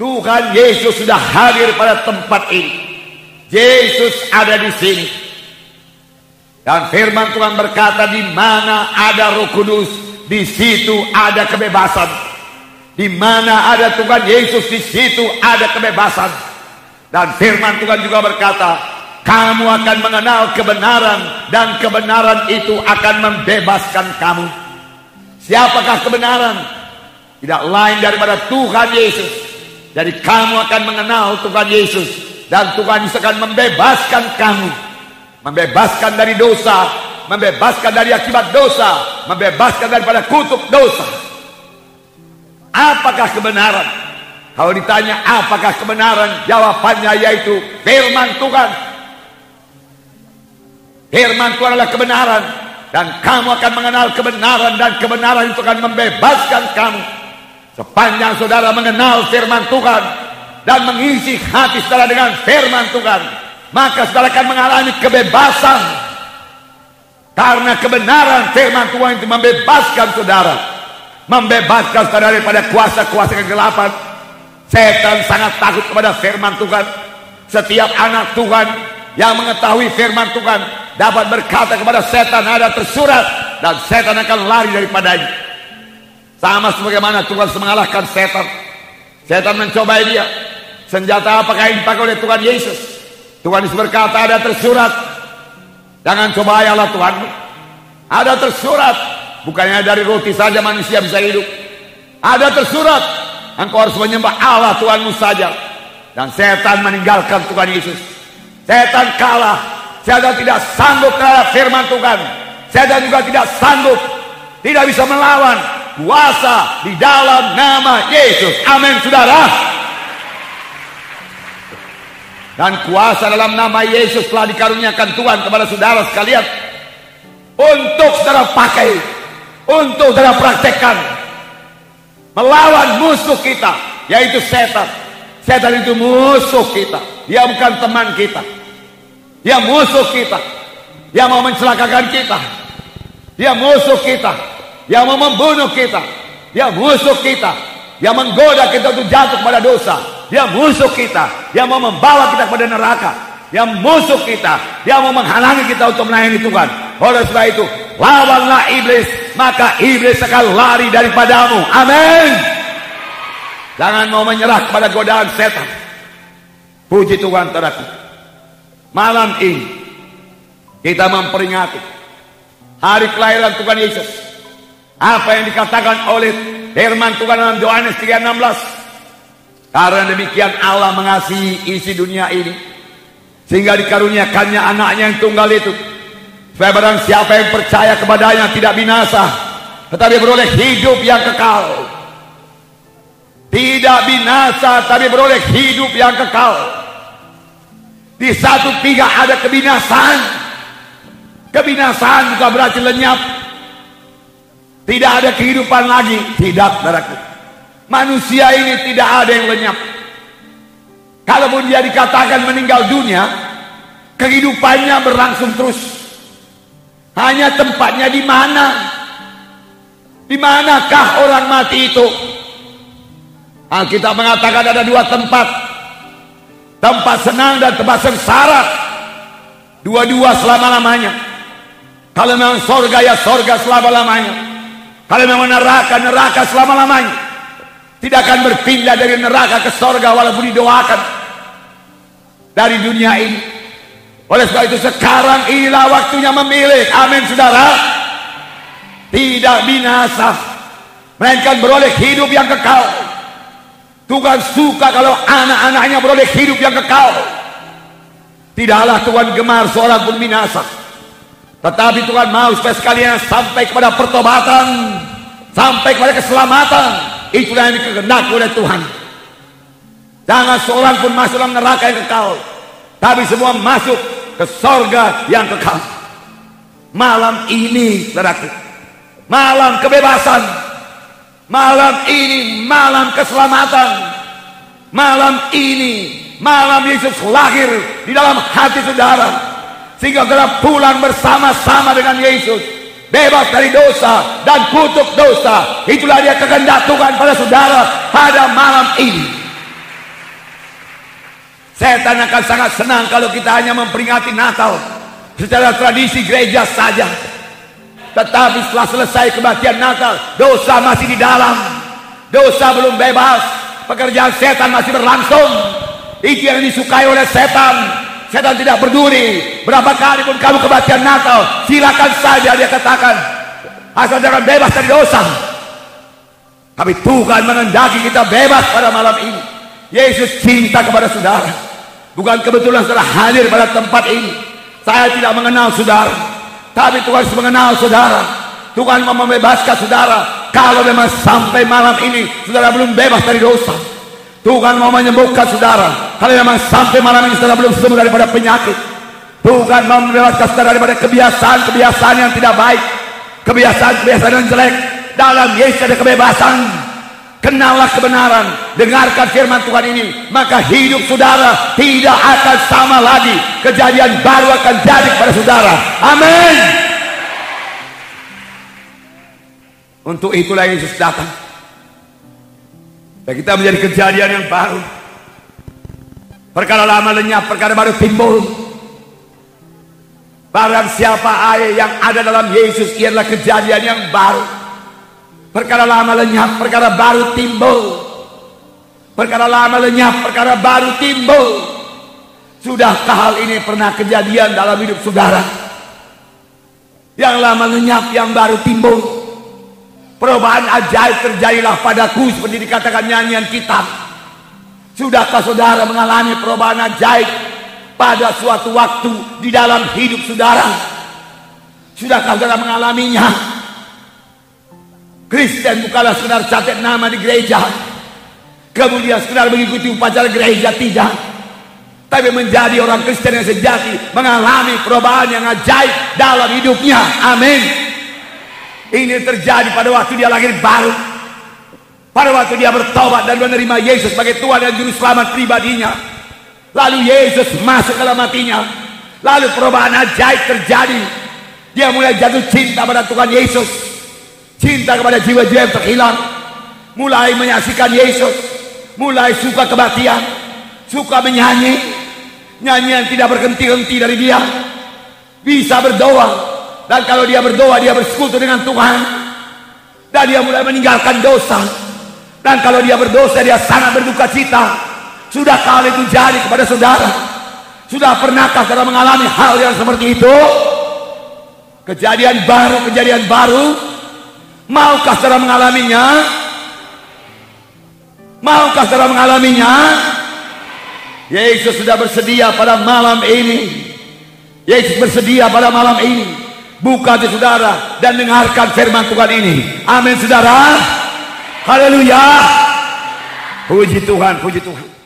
Tuhan Yesus sudah hadir pada tempat ini. Yesus ada di sini. Dan firman Tuhan berkata di mana ada Roh Kudus, di situ ada kebebasan. Di mana ada Tuhan Yesus, di situ ada kebebasan. Dan firman Tuhan juga berkata, kamu akan mengenal kebenaran dan kebenaran itu akan membebaskan kamu. Siapakah kebenaran? Tidak lain daripada Tuhan Yesus. Jadi kamu akan mengenal Tuhan Yesus dan Tuhan Yesus akan membebaskan kamu, membebaskan dari dosa, membebaskan dari akibat dosa, membebaskan daripada kutub dosa. Apakah kebenaran? Kalau ditanya apakah kebenaran, jawabannya yaitu firman Tuhan. Firman Tuhan adalah kebenaran dan kamu akan mengenal kebenaran dan kebenaran itu akan membebaskan kamu. Sepanjang saudara mengenal firman Tuhan dan mengisi hati saudara dengan firman Tuhan, maka saudara akan mengalami kebebasan. Karena kebenaran firman Tuhan itu membebaskan saudara. Membebaskan saudara daripada kuasa-kuasa kegelapan. Setan sangat takut kepada firman Tuhan. Setiap anak Tuhan yang mengetahui firman Tuhan dapat berkata kepada setan ada tersurat dan setan akan lari daripadanya. Sama sebagaimana Tuhan mengalahkan setan. Setan mencobai dia. Senjata apakah yang dipakai oleh Tuhan Yesus? Tuhan Yesus berkata ada tersurat. Jangan coba Allah Tuhan. Ada tersurat. Bukannya dari roti saja manusia bisa hidup. Ada tersurat. Engkau harus menyembah Allah Tuhanmu saja. Dan setan meninggalkan Tuhan Yesus. Setan kalah. Setan tidak sanggup terhadap firman Tuhan. Setan juga tidak sanggup. Tidak bisa melawan kuasa di dalam nama Yesus. Amin, saudara. Dan kuasa dalam nama Yesus telah dikaruniakan Tuhan kepada saudara sekalian. Untuk saudara pakai. Untuk saudara praktekkan. Melawan musuh kita. Yaitu setan. Setan itu musuh kita. Dia bukan teman kita. Dia musuh kita. Dia mau mencelakakan kita. Dia musuh kita yang mau membunuh kita, yang musuh kita, yang menggoda kita untuk jatuh pada dosa, yang musuh kita, yang mau membawa kita kepada neraka, yang musuh kita, yang mau menghalangi kita untuk melayani Tuhan. Oleh sebab itu, lawanlah iblis, maka iblis akan lari daripadamu. Amin. Jangan mau menyerah kepada godaan setan. Puji Tuhan saudaraku. Malam ini kita memperingati hari kelahiran Tuhan Yesus apa yang dikatakan oleh firman Tuhan dalam Yohanes 3:16. Karena demikian Allah mengasihi isi dunia ini sehingga dikaruniakannya anaknya yang tunggal itu supaya barang siapa yang percaya kepadanya tidak binasa tetapi beroleh hidup yang kekal. Tidak binasa tapi beroleh hidup yang kekal. Di satu pihak ada kebinasaan. Kebinasaan juga berarti lenyap tidak ada kehidupan lagi. Tidak, saudaraku. Manusia ini tidak ada yang lenyap. Kalaupun dia dikatakan meninggal dunia, kehidupannya berlangsung terus. Hanya tempatnya di mana? Di manakah orang mati itu? Alkitab mengatakan ada dua tempat. Tempat senang dan tempat sengsara. Dua-dua selama-lamanya. Kalau memang sorga ya sorga selama-lamanya. Kalau memang neraka, neraka selama-lamanya. Tidak akan berpindah dari neraka ke sorga walaupun didoakan. Dari dunia ini. Oleh sebab itu sekarang inilah waktunya memilih. Amin saudara. Tidak binasa. Melainkan beroleh hidup yang kekal. Tuhan suka kalau anak-anaknya beroleh hidup yang kekal. Tidaklah Tuhan gemar seorang pun binasa. Tetapi Tuhan mau supaya sekalian sampai kepada pertobatan, sampai kepada keselamatan. Itulah yang dikehendaki oleh Tuhan. Jangan seorang pun masuk dalam neraka yang kekal, tapi semua masuk ke sorga yang kekal. Malam ini, saudaraku, malam kebebasan, malam ini malam keselamatan, malam ini malam Yesus lahir di dalam hati saudara Sehingga saudara pulang bersama-sama dengan Yesus. Bebas dari dosa dan kutuk dosa. Itulah dia kehendak Tuhan pada saudara pada malam ini. Setan akan sangat senang kalau kita hanya memperingati Natal secara tradisi gereja saja. Tetapi setelah selesai kematian Natal, dosa masih di dalam. Dosa belum bebas. Pekerjaan setan masih berlangsung. Itu yang disukai oleh setan. Setan tidak peduli berapa kali pun kamu kebaktian Natal, silakan saja dia katakan. Asal jangan bebas dari dosa. Tapi Tuhan mengendaki kita bebas pada malam ini. Yesus cinta kepada saudara. Bukan kebetulan saudara hadir pada tempat ini. Saya tidak mengenal saudara. Tapi Tuhan sudah mengenal saudara. Tuhan mau membebaskan saudara. Kalau memang sampai malam ini saudara belum bebas dari dosa. Tuhan mau menyembuhkan saudara. Kalau memang sampai malam ini saudara belum sembuh daripada penyakit. Tuhan mau membebaskan saudara daripada kebiasaan-kebiasaan yang tidak baik. Kebiasaan-kebiasaan yang jelek. Dalam Yesus ada kebebasan. Kenallah kebenaran. Dengarkan firman Tuhan ini. Maka hidup saudara tidak akan sama lagi. Kejadian baru akan jadi kepada saudara. Amin. Untuk itulah Yesus datang. Dan kita menjadi kejadian yang baru. Perkara lama lenyap, perkara baru timbul. Barang siapa air yang ada dalam Yesus ialah kejadian yang baru. Perkara lama lenyap, perkara baru timbul. Perkara lama lenyap, perkara baru timbul. Sudahkah hal ini pernah kejadian dalam hidup saudara? Yang lama lenyap, yang baru timbul. Perubahan ajaib terjadilah padaku seperti dikatakan nyanyian kitab. Sudahkah saudara mengalami perubahan ajaib pada suatu waktu di dalam hidup saudara? Sudahkah saudara mengalaminya? Kristen bukanlah sekedar catat nama di gereja. Kemudian sekedar mengikuti upacara gereja tidak. Tapi menjadi orang Kristen yang sejati mengalami perubahan yang ajaib dalam hidupnya. Amin. Ini terjadi pada waktu dia lahir baru. Pada waktu dia bertobat dan menerima Yesus sebagai Tuhan dan Juru Selamat pribadinya. Lalu Yesus masuk dalam hatinya. Lalu perubahan ajaib terjadi. Dia mulai jatuh cinta pada Tuhan Yesus. Cinta kepada jiwa-jiwa yang terhilang. Mulai menyaksikan Yesus. Mulai suka kebaktian. Suka menyanyi. Nyanyian tidak berhenti-henti dari dia. Bisa berdoa dan kalau dia berdoa, dia bersekutu dengan Tuhan. Dan dia mulai meninggalkan dosa. Dan kalau dia berdosa, dia sangat berduka cita. Sudah kali itu jadi kepada saudara. Sudah pernahkah saudara mengalami hal yang seperti itu? Kejadian baru, kejadian baru. Maukah saudara mengalaminya? Maukah saudara mengalaminya? Yesus sudah bersedia pada malam ini. Yesus bersedia pada malam ini Buka hati saudara dan dengarkan firman Tuhan ini. Amin saudara. Haleluya. Puji Tuhan, puji Tuhan.